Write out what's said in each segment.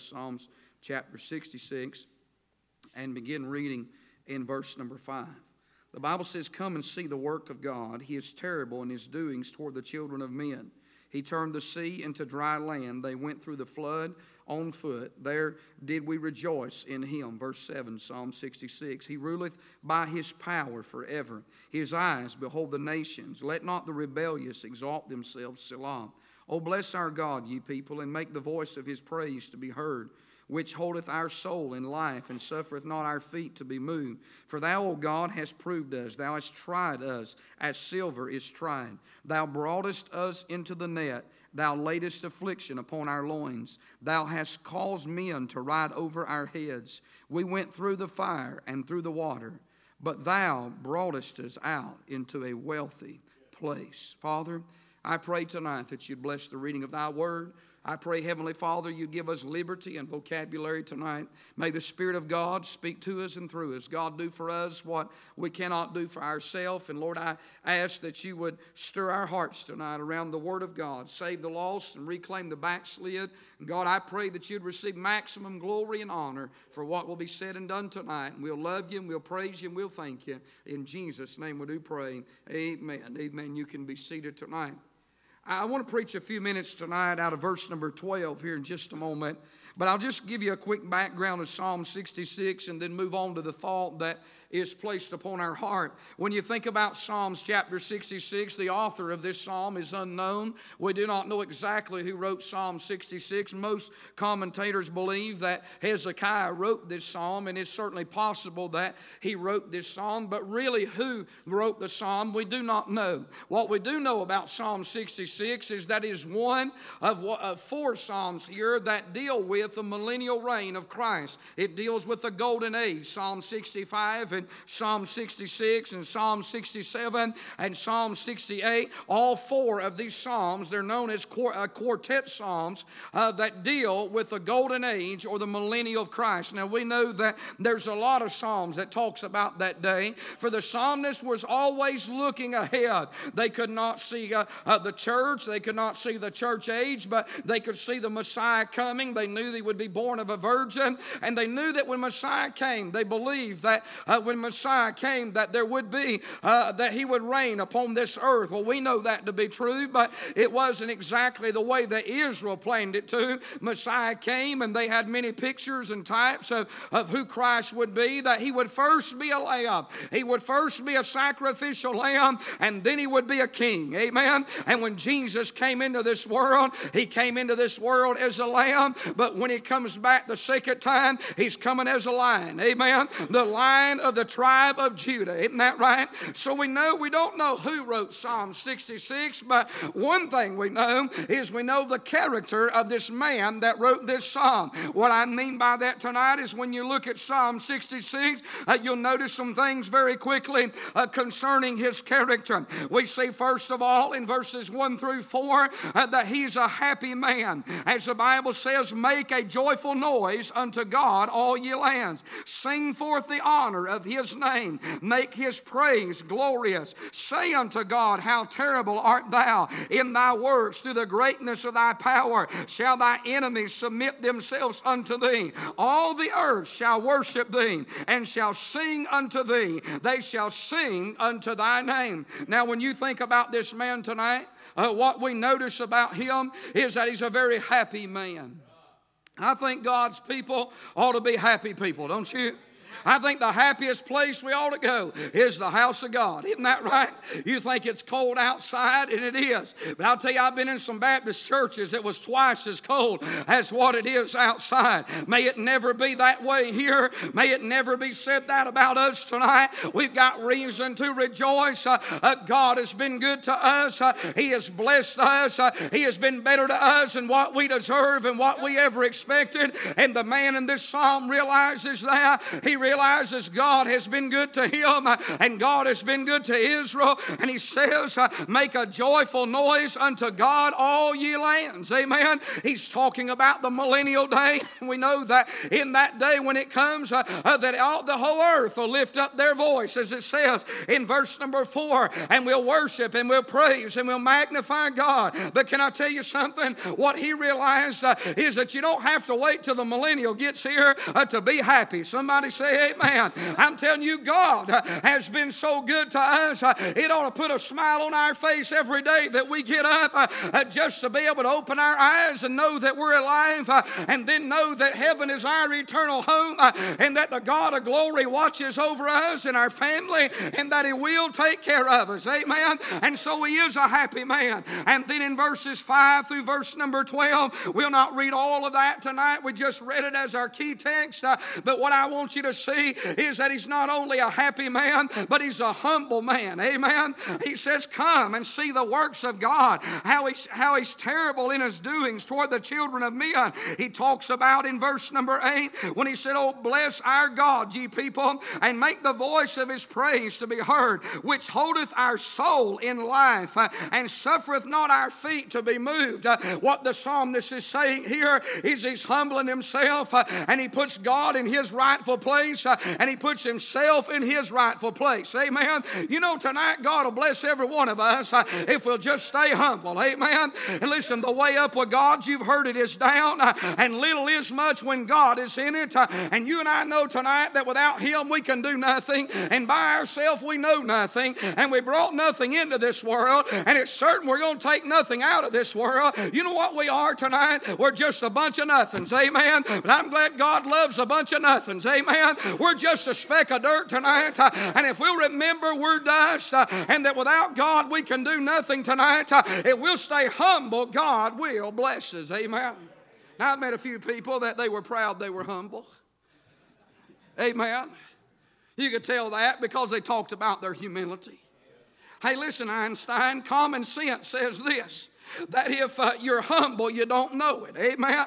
Psalms chapter 66 and begin reading in verse number 5. The Bible says, Come and see the work of God. He is terrible in his doings toward the children of men. He turned the sea into dry land. They went through the flood on foot. There did we rejoice in him. Verse 7, Psalm 66. He ruleth by his power forever. His eyes behold the nations. Let not the rebellious exalt themselves, Selah. Oh, bless our God, ye people, and make the voice of his praise to be heard, which holdeth our soul in life, and suffereth not our feet to be moved. For thou, O God, hast proved us. Thou hast tried us as silver is tried. Thou broughtest us into the net. Thou laidest affliction upon our loins. Thou hast caused men to ride over our heads. We went through the fire and through the water, but thou broughtest us out into a wealthy place. Father, I pray tonight that you'd bless the reading of thy word. I pray, Heavenly Father, you give us liberty and vocabulary tonight. May the Spirit of God speak to us and through us. God, do for us what we cannot do for ourselves. And Lord, I ask that you would stir our hearts tonight around the Word of God, save the lost and reclaim the backslid. And God, I pray that you'd receive maximum glory and honor for what will be said and done tonight. And we'll love you and we'll praise you and we'll thank you. In Jesus' name we do pray. Amen. Amen. You can be seated tonight. I want to preach a few minutes tonight out of verse number 12 here in just a moment. But I'll just give you a quick background of Psalm 66 and then move on to the thought that is placed upon our heart. When you think about Psalms chapter 66, the author of this psalm is unknown. We do not know exactly who wrote Psalm 66. Most commentators believe that Hezekiah wrote this psalm, and it's certainly possible that he wrote this psalm, but really who wrote the psalm, we do not know. What we do know about Psalm 66 is that it is one of, of four psalms here that deal with the millennial reign of Christ. It deals with the golden age, Psalm 65 and Psalm 66 and Psalm 67 and Psalm 68. All four of these Psalms, they're known as uh, quartet Psalms uh, that deal with the golden age or the millennial of Christ. Now we know that there's a lot of Psalms that talks about that day. For the psalmist was always looking ahead. They could not see uh, uh, the church, they could not see the church age, but they could see the Messiah coming. They knew he would be born of a virgin, and they knew that when Messiah came, they believed that uh, when Messiah came that there would be, uh, that he would reign upon this earth. Well, we know that to be true, but it wasn't exactly the way that Israel planned it to. Messiah came and they had many pictures and types of, of who Christ would be, that he would first be a lamb, he would first be a sacrificial lamb, and then he would be a king. Amen. And when Jesus came into this world, he came into this world as a lamb, but when he comes back the second time, he's coming as a lion. Amen. The lion of the tribe of Judah. Isn't that right? So we know, we don't know who wrote Psalm 66, but one thing we know is we know the character of this man that wrote this psalm. What I mean by that tonight is when you look at Psalm 66, uh, you'll notice some things very quickly uh, concerning his character. We see, first of all, in verses 1 through 4, uh, that he's a happy man. As the Bible says, make a joyful noise unto God, all ye lands. Sing forth the honor of his name. Make his praise glorious. Say unto God, How terrible art thou in thy works through the greatness of thy power. Shall thy enemies submit themselves unto thee? All the earth shall worship thee and shall sing unto thee. They shall sing unto thy name. Now, when you think about this man tonight, uh, what we notice about him is that he's a very happy man. I think God's people ought to be happy people, don't you? I think the happiest place we ought to go is the house of God. Isn't that right? You think it's cold outside, and it is. But I'll tell you, I've been in some Baptist churches that was twice as cold as what it is outside. May it never be that way here. May it never be said that about us tonight. We've got reason to rejoice. Uh, uh, God has been good to us. Uh, he has blessed us. Uh, he has been better to us than what we deserve and what we ever expected. And the man in this psalm realizes that. He He realizes God has been good to him and God has been good to Israel. And he says, Make a joyful noise unto God, all ye lands. Amen. He's talking about the millennial day. We know that in that day when it comes, uh, uh, that all the whole earth will lift up their voice, as it says in verse number four, and we'll worship and we'll praise and we'll magnify God. But can I tell you something? What he realized uh, is that you don't have to wait till the millennial gets here uh, to be happy. Somebody say, Amen. I'm telling you, God uh, has been so good to us. Uh, it ought to put a smile on our face every day that we get up just to be able to open our eyes and know that we're alive and then know that heaven is our eternal home and that the God of glory watches over us and our family and that He will take care of us. Amen. And so He is a happy man. And then in verses 5 through verse number 12, we'll not read all of that tonight. We just read it as our key text. Uh, but what I want you to see is that He's not only a happy man, but He's a humble man. Amen. He says, Come and see the works of God, how He's, how he's terrible in His doings toward the children of men. He talks about in verse number 8 when He said, Oh, bless our God, ye people, and make the voice of his praise to be heard, which holdeth our soul in life and suffereth not our feet to be moved. What the psalmist is saying here is he's humbling himself and he puts God in his rightful place and he puts himself in his rightful place. Amen. You know, tonight God will bless every one of us uh, if we'll just stay humble. Amen. And listen, the way up with God, you've heard it, is down, uh, and little is much when God is in it. Uh, and you and I know tonight that without Him we can do nothing, and by ourselves we know nothing, and we brought nothing into this world, and it's certain we're going to take nothing out of this world. You know what we are tonight? We're just a bunch of nothings, amen. But I'm glad God loves a bunch of nothings, amen. We're just a speck of dirt tonight, uh, and if we'll remember we're dust, uh, and that without God we can do nothing tonight, uh, if we'll stay humble, God will bless us, amen. Now, I've met a few people that they were proud they were humble. Amen. You could tell that because they talked about their humility. Hey, listen, Einstein, common sense says this that if uh, you're humble, you don't know it. Amen.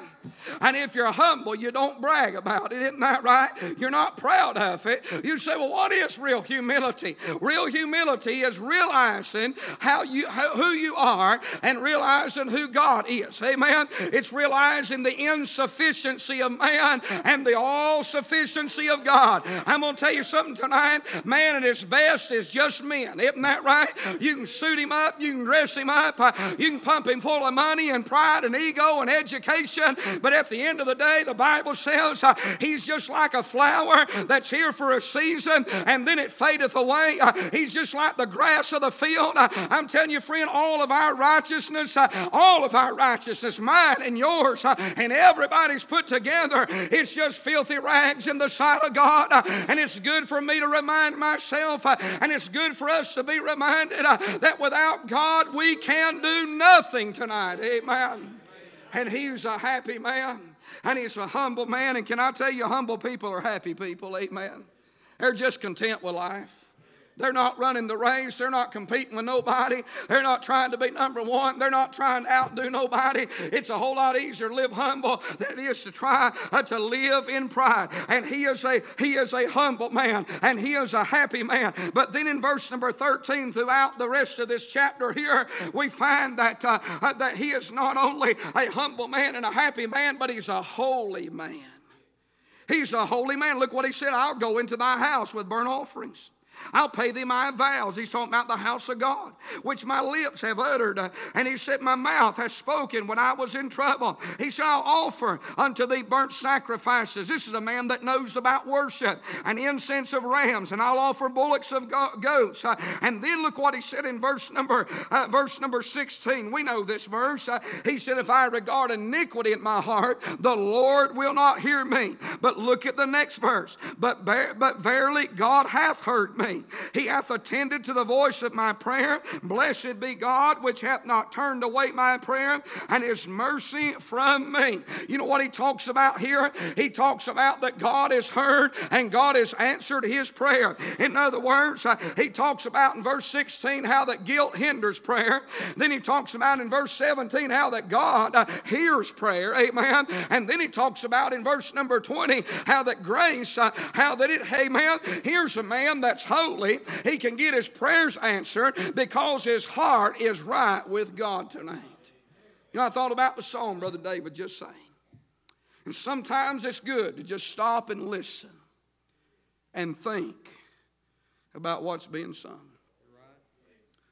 And if you're humble, you don't brag about it. Isn't that right? You're not proud of it. You say, well, what is real humility? Real humility is realizing how you who you are and realizing who God is. Amen. It's realizing the insufficiency of man and the all sufficiency of God. I'm going to tell you something tonight. Man at his best is just men. Isn't that right? You can suit him up, you can dress him up, you can pump him full of money and pride and ego and education. But at the end of the day, the Bible says uh, he's just like a flower that's here for a season and then it fadeth away. Uh, he's just like the grass of the field. Uh, I'm telling you, friend, all of our righteousness, uh, all of our righteousness, mine and yours, uh, and everybody's put together, it's just filthy rags in the sight of God. Uh, and it's good for me to remind myself, and it's good for us to be reminded that without God we can do nothing nothing tonight. Amen. And he's a happy man and he's a humble man. And can I tell you, humble people are happy people. Amen. They're just content with life. They're not running the race. They're not competing with nobody. They're not trying to be number one. They're not trying to outdo nobody. It's a whole lot easier to live humble than it is to try uh, to live in pride. And he is a he is a humble man and he is a happy man. But then in verse number 13, throughout the rest of this chapter here, we find that uh, uh, that he is not only a humble man and a happy man, but he's a holy man. He's a holy man. Look what he said I'll go into thy house with burnt offerings. I'll pay thee my vows. He's talking about the house of God, which my lips have uttered. And he said, My mouth has spoken when I was in trouble. He said, I'll offer unto thee burnt sacrifices. This is a man that knows about worship and incense of rams, and I'll offer bullocks of goats. Uh, and then look what he said in verse number uh, verse number 16. We know this verse. Uh, he said, If I regard iniquity in my heart, the Lord will not hear me. But look at the next verse. But, but verily God hath heard me he hath attended to the voice of my prayer. Blessed be God, which hath not turned away my prayer, and his mercy from me. You know what he talks about here? He talks about that God has heard and God has answered his prayer. In other words, uh, he talks about in verse 16 how that guilt hinders prayer. Then he talks about in verse 17 how that God uh, hears prayer. Amen. And then he talks about in verse number 20 how that grace, uh, how that it, man, here's a man that's holy. He can get his prayers answered because his heart is right with God tonight. You know, I thought about the song Brother David just sang. And sometimes it's good to just stop and listen and think about what's being sung.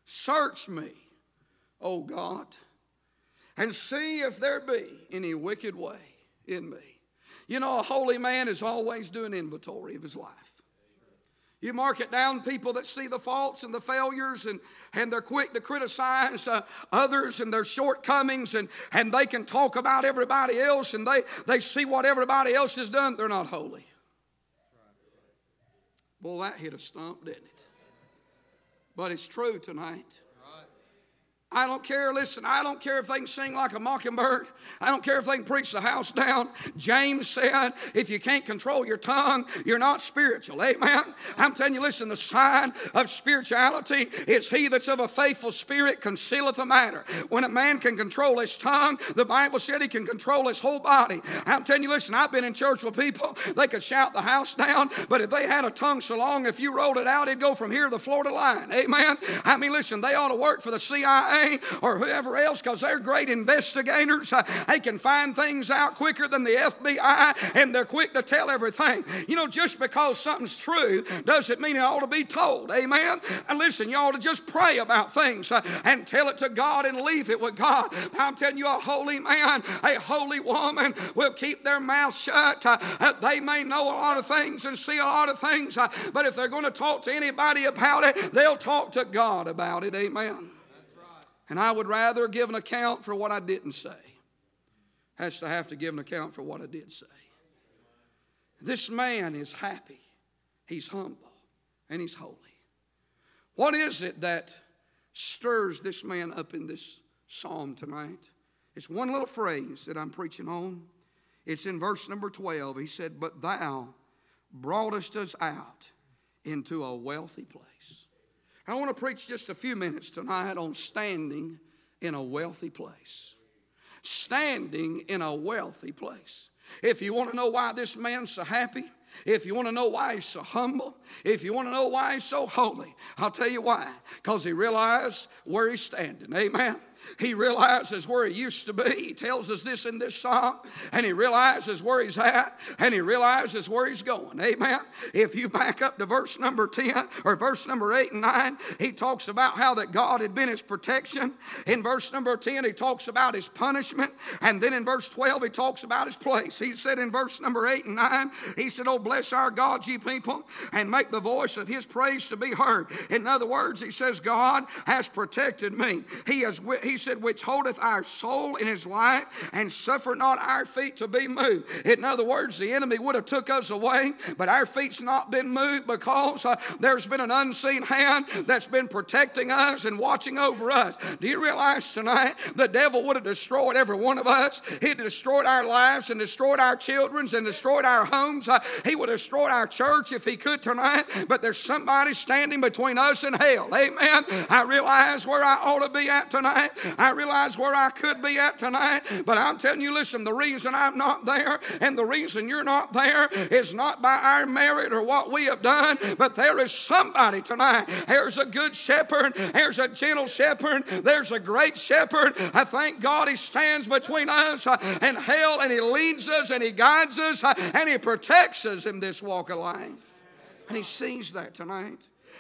Search me, O God, and see if there be any wicked way in me. You know, a holy man is always doing inventory of his life. You mark it down, people that see the faults and the failures, and, and they're quick to criticize uh, others and their shortcomings, and, and they can talk about everybody else, and they, they see what everybody else has done. They're not holy. Boy, that hit a stump, didn't it? But it's true tonight. I don't care, listen, I don't care if they can sing like a mockingbird. I don't care if they can preach the house down. James said, if you can't control your tongue, you're not spiritual. Amen. I'm telling you, listen, the sign of spirituality is he that's of a faithful spirit concealeth a matter. When a man can control his tongue, the Bible said he can control his whole body. I'm telling you, listen, I've been in church with people, they could shout the house down, but if they had a tongue so long, if you rolled it out, it'd go from here to the Florida line. Amen. I mean, listen, they ought to work for the CIA or whoever else because they're great investigators. Uh, they can find things out quicker than the FBI and they're quick to tell everything. You know, just because something's true doesn't mean it ought to be told. Amen. And listen, you ought to just pray about things uh, and tell it to God and leave it with God. I'm telling you, a holy man, a holy woman will keep their mouth shut. Uh, they may know a lot of things and see a lot of things, but if they're going to talk to anybody about it, they'll talk to God about it. Amen. And I would rather give an account for what I didn't say as to have to give an account for what I did say. This man is happy, he's humble, and he's holy. What is it that stirs this man up in this psalm tonight? It's one little phrase that I'm preaching on. It's in verse number 12. He said, But thou broughtest us out into a wealthy place. I want to preach just a few minutes tonight on standing in a wealthy place. Standing in a wealthy place. If you want to know why this man's so happy, if you want to know why he's so humble, if you want to know why he's so holy, I'll tell you why. Because he realized where he's standing. Amen. He realizes where he used to be. He tells us this in this psalm, and he realizes where he's at, and he realizes where he's going. Amen. If you back up to verse number 10 or verse number 8 and 9, he talks about how that God had been his protection. In verse number 10, he talks about his punishment. And then in verse 12, he talks about his place. He said in verse number 8 and 9, he said, Oh, bless our God, ye people, and make the voice of his praise to be heard. In other words, he says, God has protected me. He has, he said, which holdeth our soul in his life and suffer not our feet to be moved. In other words, the enemy would have took us away, but our feet's not been moved because uh, there's been an unseen hand that's been protecting us and watching over us. Do you realize tonight the devil would have destroyed every one of us? He'd destroyed our lives and destroyed our children's and destroyed our homes. Uh, he would have destroyed our church if he could tonight, but there's somebody standing between us and hell. Amen. I realize where I ought to be at tonight. I realize where I could be at tonight, but I'm telling you, listen, the reason I'm not there and the reason you're not there is not by our merit or what we have done, but there is somebody tonight. There's a good shepherd, there's a gentle shepherd, there's a great shepherd. I thank God he stands between us uh, and hell and he leads us and he guides us uh, and he protects us in this walk of life. And he sees that tonight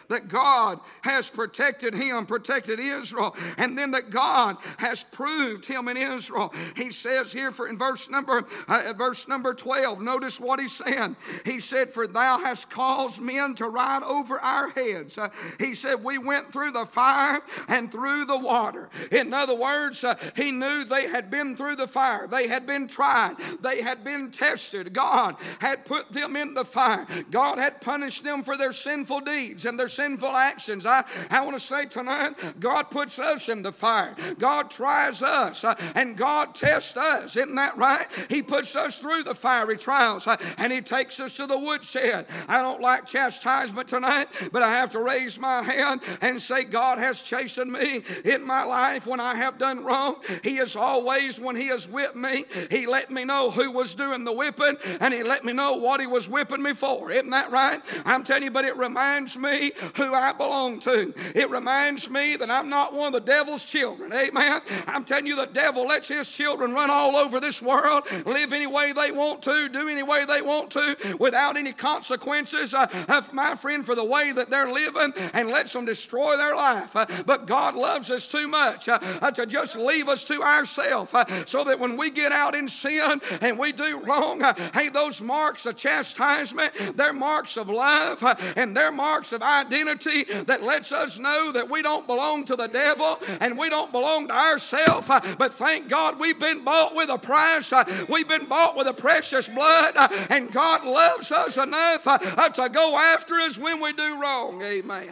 that God has protected him, protected Israel, and then that God has proved him in Israel. He says here for in verse number uh, verse number 12, notice what he's saying. He said, For thou hast caused men to ride over our heads. Uh, he said, We went through the fire and through the water. In other words, uh, he knew they had been through the fire, they had been tried, they had been tested. God had put them in the fire, God had punished them for their sinful deeds and their sinful actions. I, I want to say tonight, God puts us in the fire. God tries us uh, and God tests us. Isn't that right? He puts us through the fiery trials uh, and He takes us to the woodshed. I don't like chastisement tonight, but I have to raise my hand and say, God has chastened me in my life when I have done wrong. He is always, when He has whipped me, He let me know who was doing the whipping and He let me know what He was whipping me for. Isn't that right? I'm telling you, but it reminds me who I belong to. It reminds me that I'm not one of the devil's children. Amen. I'm telling you, the devil lets his children run all over this world, live any way they want to, do any way they want to, without any consequences, uh, of my friend, for the way that they're living, and lets them destroy their life. Uh, but God loves us too much uh, uh to just leave us to ourselves, uh, so that when we get out in sin and we do wrong, uh, hey, those marks of chastisement, they're marks of love, and they're marks of identity that lets us know that we don't belong to the devil and we don't belong to ourselves. But thank God we've been bought with a price. We've been bought with a precious blood, and God loves us enough uh, to go after us when we do wrong. Amen.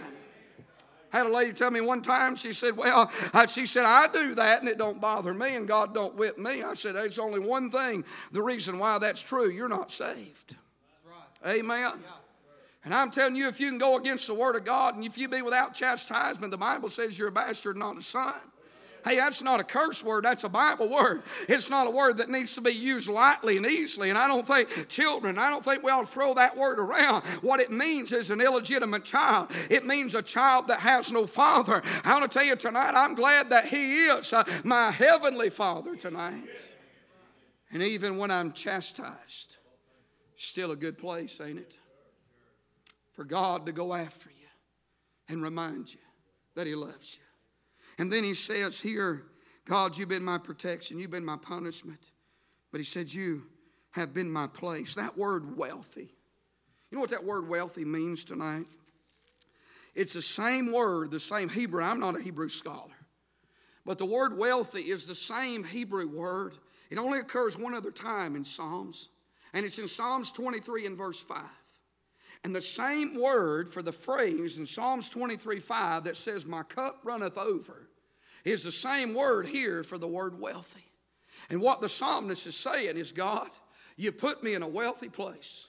I had a lady tell me one time, she said, Well, uh, she said, I do that and it don't bother me and God don't whip me. I said, There's only one thing, the reason why that's true, you're not saved. Right. Amen. Yeah. And I'm telling you, if you can go against the Word of God and if you be without chastisement, the Bible says you're a bastard, not a son. Hey, that's not a curse word, that's a Bible word. It's not a word that needs to be used lightly and easily. And I don't think children, I don't think we ought to throw that word around. What it means is an illegitimate child, it means a child that has no father. I want to tell you tonight, I'm glad that He is uh, my heavenly Father tonight. And even when I'm chastised, still a good place, ain't it? For God to go after you and remind you that He loves you. And then He says here, God, you've been my protection, you've been my punishment. But He said, You have been my place. That word wealthy. You know what that word wealthy means tonight? It's the same word, the same Hebrew. I'm not a Hebrew scholar. But the word wealthy is the same Hebrew word. It only occurs one other time in Psalms, and it's in Psalms 23 and verse 5. And the same word for the phrase in Psalms 23 5 that says, My cup runneth over, is the same word here for the word wealthy. And what the psalmist is saying is, God, you put me in a wealthy place.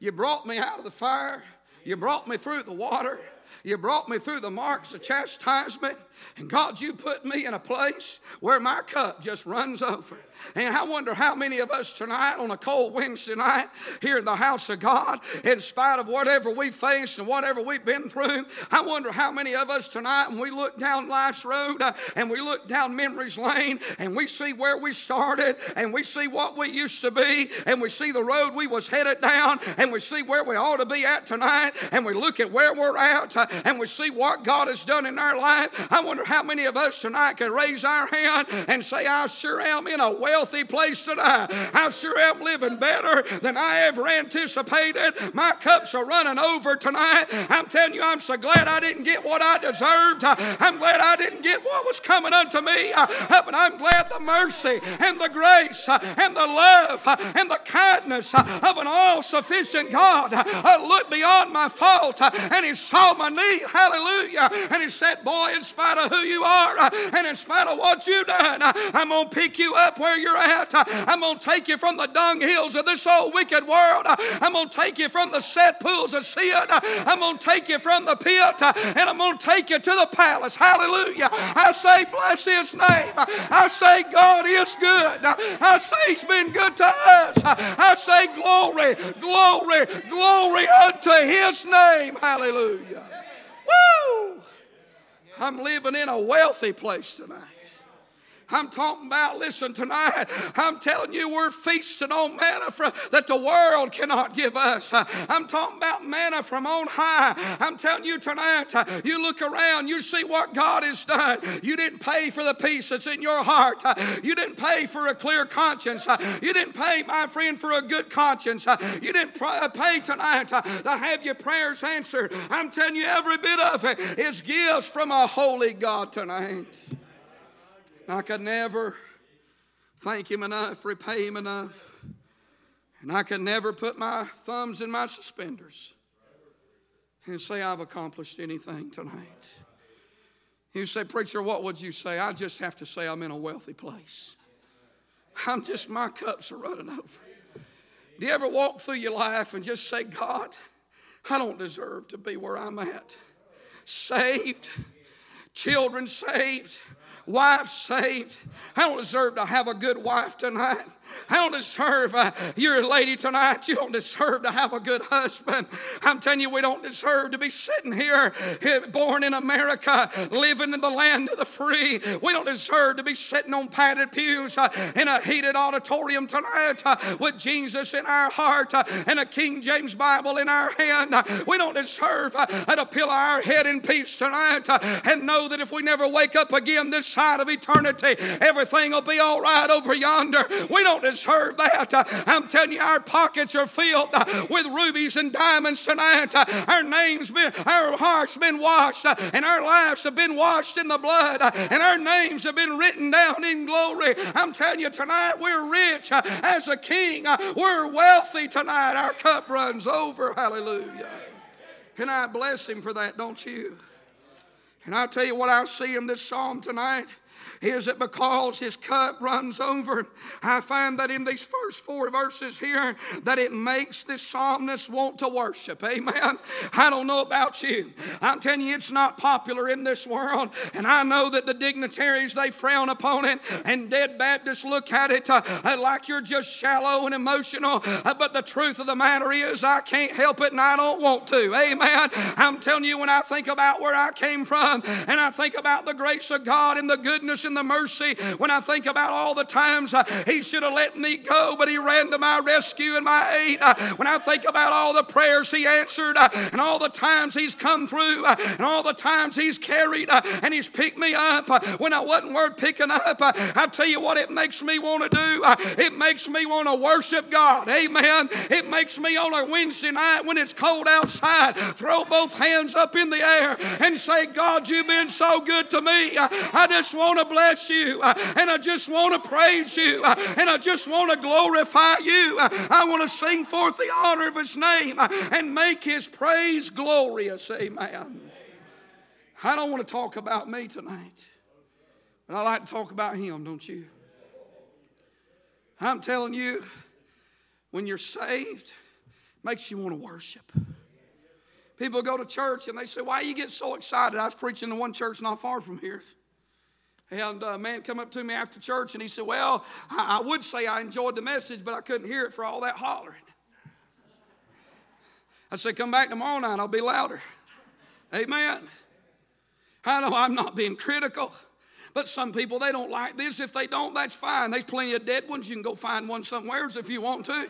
You brought me out of the fire. You brought me through the water. You brought me through the marks of chastisement. And God, you put me in a place where my cup just runs over. And I wonder how many of us tonight on a cold Wednesday night here in the house of God, in spite of whatever we face and whatever we've been through, I wonder how many of us tonight, when we look down life's road uh, and we look down memory's lane and we see where we started and we see what we used to be and we see the road we was headed down and we see where we ought to be at tonight and we look at where we're at and we see what God has done in our life. I wonder how many of us tonight can raise our hand and say, I sure am in a wealthy place tonight. I sure am living better than I ever anticipated. My cups are running over tonight. I'm telling you, I'm so glad I didn't get what I deserved. I'm glad I didn't get what was coming unto me. But I'm glad the mercy and the grace and the love and the kindness of an all sufficient God looked beyond my fault and He saw my Hallelujah. And He said, Boy, in spite of who you are uh, and in spite of what you've done, uh, I'm going to pick you up where you're at. Uh, I'm going to take you from the dunghills of this old wicked world. I'm going to take you from the set pools of sin. I'm going to take you from the pit and I'm going to take you to the palace. Hallelujah. I say, bless his name. I say, God is good. I say, he's been good to us. I say, glory, glory, glory unto his name. Hallelujah. Woo! I'm living in a wealthy place tonight. I'm talking about, listen, tonight, I'm telling you, we're feasting on manna for, that the world cannot give us. I'm talking about manna from on high. I'm telling you tonight, you look around, you see what God has done. You didn't pay for the peace that's in your heart. You didn't pay for a clear conscience. You didn't pay, my friend, for a good conscience. You didn't uh, pay tonight to have your prayers answered. I'm telling you, every bit of it is gifts from a holy God tonight. I could never thank Him enough, repay Him enough. And I could never put my thumbs in my suspenders and say, I've accomplished anything tonight. You say, Preacher, what would you say? I just have to say I'm in a wealthy place. I'm just, my cups are running over. Do you ever walk through your life and just say, God, I don't deserve to be where I'm at? Saved, children saved, wife saved. I don't deserve to have a good wife tonight. I don't deserve, uh, you're a lady tonight, you don't deserve to have a good husband. I'm telling you, we don't deserve to be sitting here, eh, born in America, living in the land of the free. We don't deserve to be sitting on padded pews uh, in a heated auditorium tonight uh, with Jesus in our heart uh, and a King James Bible in our hand. Uh, we don't deserve uh, to pillow our head in peace tonight uh, and know that if we never wake up again this side of eternity, everything will be all right over yonder. We don't deserve that. I'm telling you, our pockets are filled with rubies and diamonds tonight. Our names been, our hearts been washed, and our lives have been washed in the blood, and our names have been written down in glory. I'm telling you tonight, we're rich as a king. We're wealthy tonight. Our cup runs over. Hallelujah. And I bless him for that, don't you? And I'll tell you what I see in this psalm tonight is it because his cup runs over? I find that in these first four verses here that it makes this psalmist want to worship. Amen. I don't know about you. I'm telling you, it's not popular in this world. And I know that the dignitaries, they frown upon it. And dead Baptists look at it uh, like you're just shallow and emotional. Uh, but the truth of the matter is, I can't help it and I don't want to. Amen. I'm telling you, when I think about where I came from and I think about the grace of God and the goodness and the mercy. When I think about all the times uh, He should have let me go, but He ran to my rescue and my aid. Uh, when I think about all the prayers He answered uh, and all the times He's come through and all the times He's carried and He's picked me up when I wasn't worth picking up, I tell you what it makes me want to do. it makes me want to worship God. Amen. It makes me on a Wednesday night when it's cold outside throw both hands up in the air and say, God, you've been so good to me. I just want to bless you uh, and I just want to praise you uh, and I just want to glorify you. Uh, I want to sing forth the honor of His name and make His praise glorious. Amen. I don't want to talk about me tonight, but I like to talk about Him, don't you? I'm telling you, when you're saved, makes you want to worship. People go to church and they say, Why you get so excited? I was preaching in one church not far from here. And a man come up to me after church and he said, Well, I would say I enjoyed the message, but I couldn't hear it for all that hollering. I said, Come back tomorrow night, I'll be louder. Amen. I know I'm not being critical, but some people, they don't like this. If they don't, that's fine. There's plenty of dead ones. You can go find one somewhere if you want to.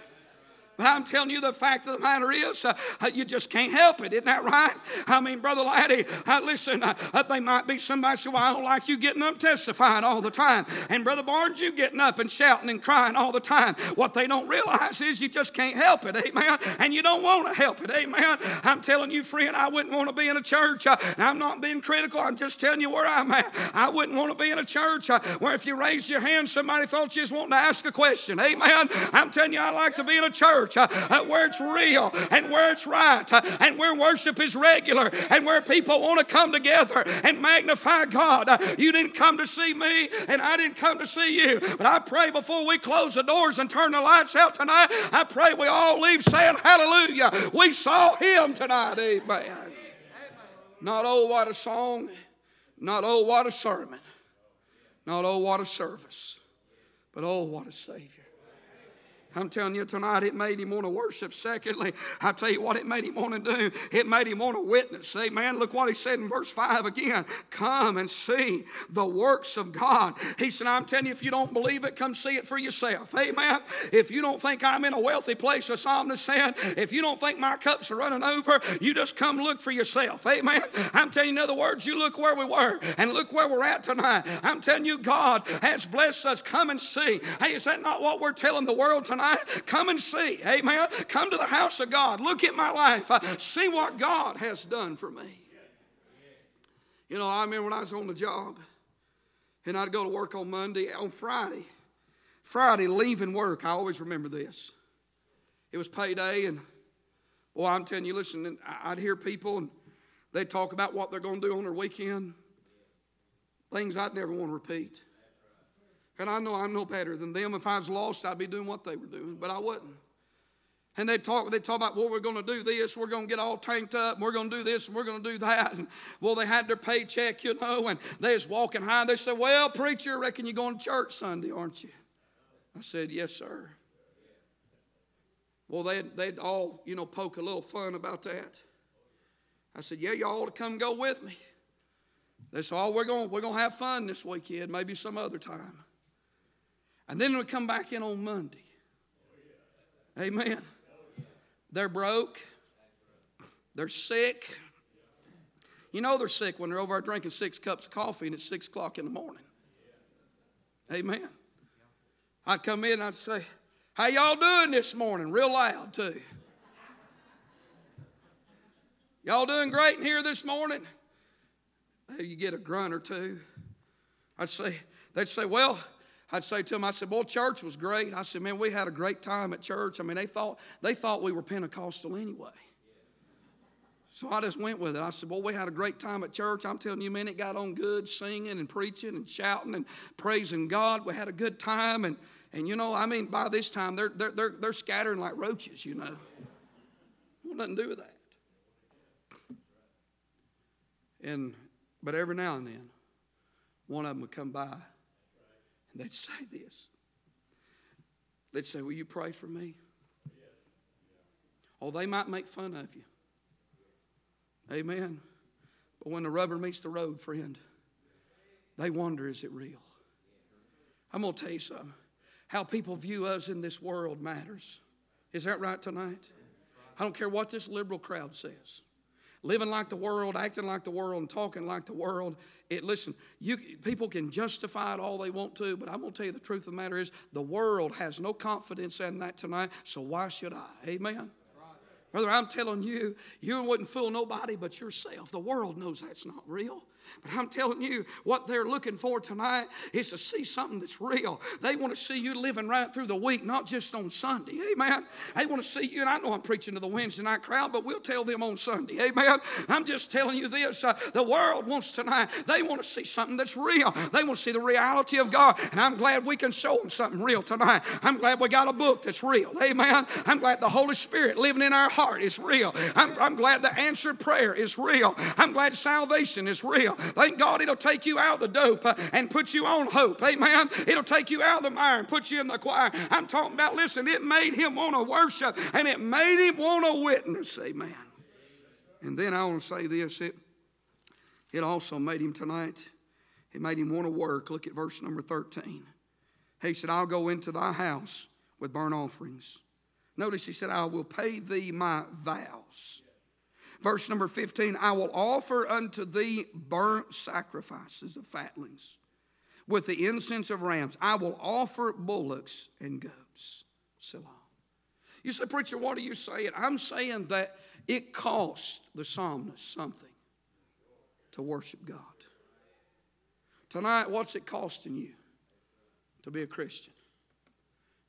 But I'm telling you, the fact of the matter is, uh, uh, you just can't help it. Isn't that right? I mean, Brother Laddie, uh, listen, uh, uh they might be somebody say, Well, I don't like you getting up testifying all the time. And Brother Barnes, you getting up and shouting and crying all the time. What they don't realize is you just can't help it. Amen. And you don't want to help it. Amen. I'm telling you, friend, I wouldn't want to be in a church. Uh, I'm not being critical. I'm just telling you where I'm at. I wouldn't want to be in a church where if you raise your hand, somebody thought you was wanting to ask a question. Amen. I'm telling you, I like to be in a church church uh, uh, where it's real and where it's right uh, and where worship is regular and where people want to come together and magnify God. You didn't come to see me and I didn't come to see you, but I pray before we close the doors and turn the lights out tonight, I pray we all leave saying, Hallelujah. We saw him tonight. Amen. Not oh, what a song, not oh, what a sermon, not oh, what a service, but oh, what a Savior. I'm telling you tonight, it made him want to worship. Secondly, I tell you what it made him want to do. It made him want to witness. Amen. Look what he said in verse 5 again. Come and see the works of God. He said, I'm telling you, if you don't believe it, come see it for yourself. Amen. If you don't think I'm in a wealthy place, as Psalmist said, if you don't think my cups are running over, you just come look for yourself. Amen. I'm telling you, in other words, you look where we were and look where we're at tonight. I'm telling you, God has blessed us. Come and see. Hey, is that not what we're telling the world tonight? Come and see. Amen. Come to the house of God. Look at my life. See what God has done for me. You know, I remember when I was on the job and I'd go to work on Monday, on Friday. Friday, leaving work, I always remember this. It was payday, and boy, I'm telling you, listen, I'd hear people and they'd talk about what they're going to do on their weekend, things I'd never want to repeat. And I know I'm no better than them. If I was lost, I'd be doing what they were doing, but I wasn't. And they'd talk, they'd talk about, well, we're going to do this, we're going to get all tanked up, and we're going to do this, and we're going to do that. And, well, they had their paycheck, you know, and they was walking high. They said, well, preacher, I reckon you're going to church Sunday, aren't you? I said, yes, sir. Well, they'd, they'd all, you know, poke a little fun about that. I said, yeah, y'all ought to come go with me. They said, oh, we're going, we're going to have fun this weekend, maybe some other time. And then we come back in on Monday. Amen. They're broke. They're sick. You know they're sick when they're over there drinking six cups of coffee and it's six o'clock in the morning. Amen. I'd come in and I'd say, How y'all doing this morning? Real loud, too. Y'all doing great in here this morning? You get a grunt or two. I'd say, they'd say, Well, I'd say to them, I said, Boy, church was great. I said, Man, we had a great time at church. I mean, they thought they thought we were Pentecostal anyway. So I just went with it. I said, Boy, we had a great time at church. I'm telling you, man, it got on good, singing and preaching and shouting and praising God. We had a good time. And, and you know, I mean, by this time, they're, they're, they're, they're scattering like roaches, you know. nothing to do with that. And, but every now and then, one of them would come by they'd say this. They'd say, Will you pray for me? Oh, they might make fun of you. Amen. But when the rubber meets the road, friend, they wonder is it real? I'm going to tell you something. How people view us in this world matters. Is that right tonight? I don't care what this liberal crowd says living like the world, acting like the world, and talking like the world. It listen, you people can justify it all they want to, but I'm gonna tell you the truth of the matter is the world has no confidence in that tonight, so why should I? Amen. Brother, I'm telling you, you wouldn't fool nobody but yourself. The world knows that's not real. But I'm telling you, what they're looking for tonight is to see something that's real. They want to see you living right through the week, not just on Sunday. Amen. They want to see you, and I know I'm preaching to the Wednesday night crowd, but we'll tell them on Sunday. Amen. I'm just telling you this. Uh, the world wants tonight, they want to see something that's real. They want to see the reality of God. And I'm glad we can show them something real tonight. I'm glad we got a book that's real. Amen. I'm glad the Holy Spirit living in our heart is real. I'm, I'm glad the answered prayer is real. I'm glad salvation is real. Thank God it'll take you out the dope uh, and put you on hope. Amen. It'll take you out the mire and put you in the choir. I'm talking about, listen, it made him want to worship and it made him want to witness. Amen. And then I want to say this it, it also made him tonight, it made him want to work. Look at verse number 13. He said, I'll go into thy house with burnt offerings. Notice he said, I will pay thee my vows. Verse number 15 I will offer unto thee burnt sacrifices of fatlings with the incense of rams. I will offer bullocks and goats. Selah. You say, Preacher, what are you saying? I'm saying that it cost the psalmist something to worship God. Tonight, what's it costing you to be a Christian?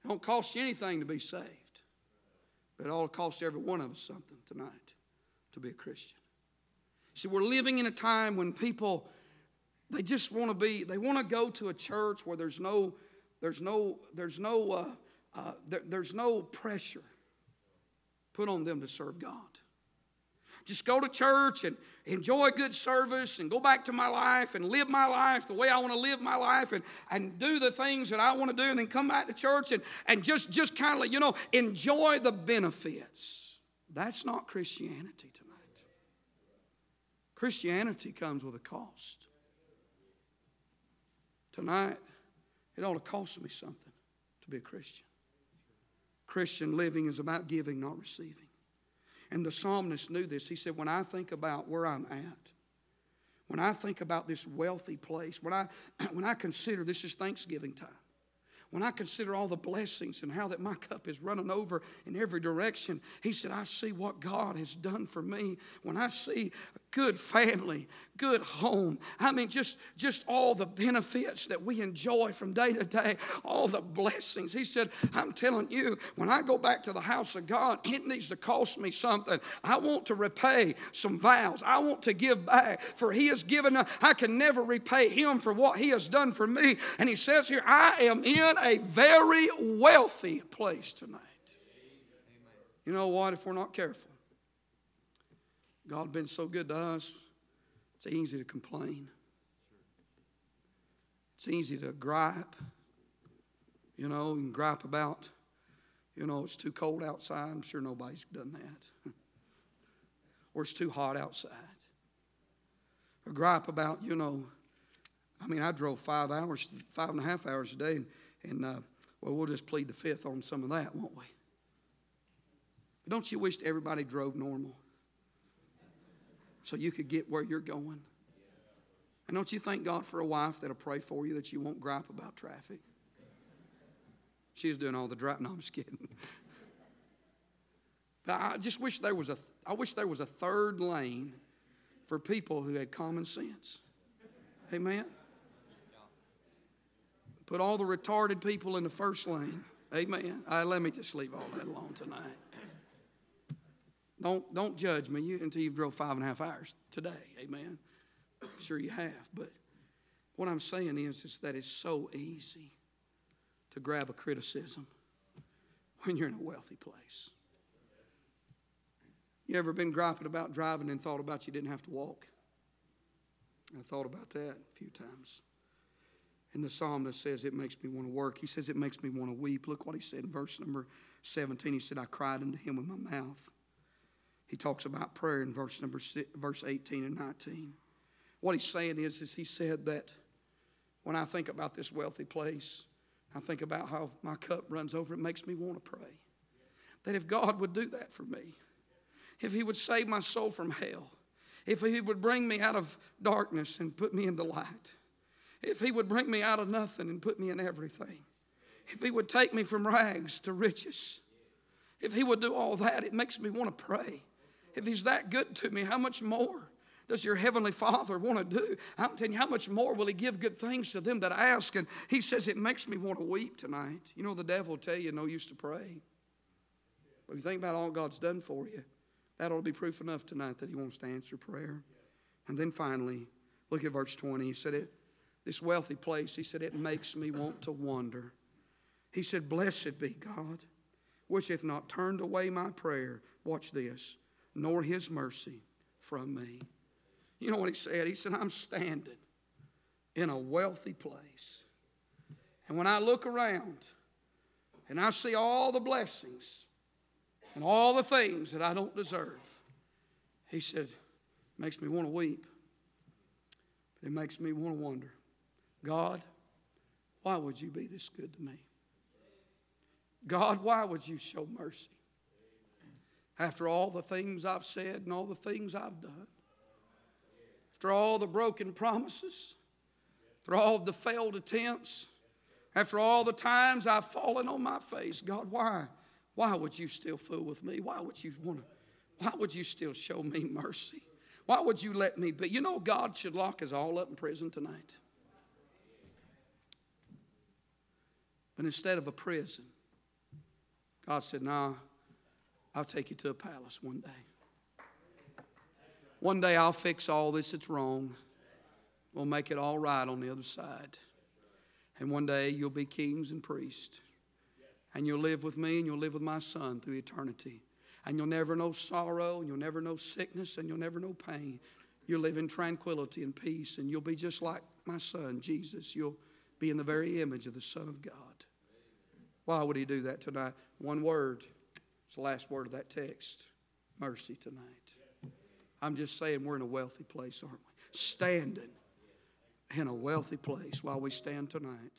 It don't cost you anything to be saved, but it ought to cost every one of us something tonight to be a Christian. See, we're living in a time when people they just want to be they want to go to a church where there's no there's no there's no uh, uh, there, there's no pressure put on them to serve God. Just go to church and enjoy a good service and go back to my life and live my life the way I want to live my life and, and do the things that I want to do and then come back to church and, and just, just kind of, you know, enjoy the benefits. That's not Christianity tonight. Christianity comes with a cost. Tonight, it ought to cost me something to be a Christian. Christian living is about giving, not receiving. And the psalmist knew this. He said, When I think about where I'm at, when I think about this wealthy place, when I, when I consider this is Thanksgiving time, when I consider all the blessings and how that my cup is running over in every direction, he said, I see what God has done for me. When I see good family, good home. I mean, just, just all the benefits that we enjoy from day to day, all the blessings. He said, I'm telling you, when I go back to the house of God, it needs to cost me something. I want to repay some vows. I want to give back, for He has given, I can never repay Him for what He has done for me. And He says here, I am in a very wealthy place tonight. You know what? If we're not careful, God's been so good to us, it's easy to complain. It's easy to gripe. You know, and gripe about, you know, it's too cold outside. I'm sure nobody's done that. or it's too hot outside. Or gripe about, you know, I mean, I drove five hours, five and a half hours a day, and, and uh, well, we'll just plead the fifth on some of that, won't we? But don't you wish everybody drove normal? So you could get where you're going. And don't you thank God for a wife that'll pray for you that you won't gripe about traffic? She She's doing all the driving. No, I'm just kidding. But I just wish there was a I wish there was a third lane for people who had common sense. Amen. Put all the retarded people in the first lane. Amen. Right, let me just leave all that alone tonight. Don't, don't judge me until you've drove five and a half hours today. Amen. I'm sure you have. But what I'm saying is, is that it's so easy to grab a criticism when you're in a wealthy place. You ever been griping about driving and thought about you didn't have to walk? I thought about that a few times. And the psalmist says, It makes me want to work. He says, It makes me want to weep. Look what he said in verse number 17. He said, I cried unto him with my mouth. He talks about prayer in verse number six, verse 18 and 19. What he's saying is, is he said that when I think about this wealthy place, I think about how my cup runs over, it makes me want to pray. That if God would do that for me, if He would save my soul from hell, if He would bring me out of darkness and put me in the light, if He would bring me out of nothing and put me in everything, if He would take me from rags to riches, if He would do all that, it makes me want to pray. If He's that good to me, how much more does your Heavenly Father want to do? I'm telling you, how much more will He give good things to them that ask? And He says, It makes me want to weep tonight. You know, the devil will tell you no use to pray. But if you think about all God's done for you, that ought to be proof enough tonight that He wants to answer prayer. And then finally, look at verse 20. He said, it, This wealthy place, He said, It makes me want to wonder. He said, Blessed be God, which hath not turned away my prayer. Watch this nor his mercy from me. You know what he said? He said, I'm standing in a wealthy place. And when I look around and I see all the blessings and all the things that I don't deserve, he said, makes me want to weep. But it makes me want to wonder God, why would you be this good to me? God, why would you show mercy? After all the things I've said and all the things I've done, after all the broken promises, after all the failed attempts, after all the times I've fallen on my face, God, why? Why would you still fool with me? Why would you want to? Why would you still show me mercy? Why would you let me be? You know, God should lock us all up in prison tonight. But instead of a prison, God said, Nah, I'll take you to a palace one day. One day I'll fix all this that's wrong. We'll make it all right on the other side. And one day you'll be kings and priests. And you'll live with me and you'll live with my son through eternity. And you'll never know sorrow and you'll never know sickness and you'll never know pain. You'll live in tranquility and peace and you'll be just like my son, Jesus. You'll be in the very image of the Son of God. Why would he do that tonight? One word it's the last word of that text mercy tonight. I'm just saying we're in a wealthy place, aren't we? Standing in a wealthy place while we stand tonight.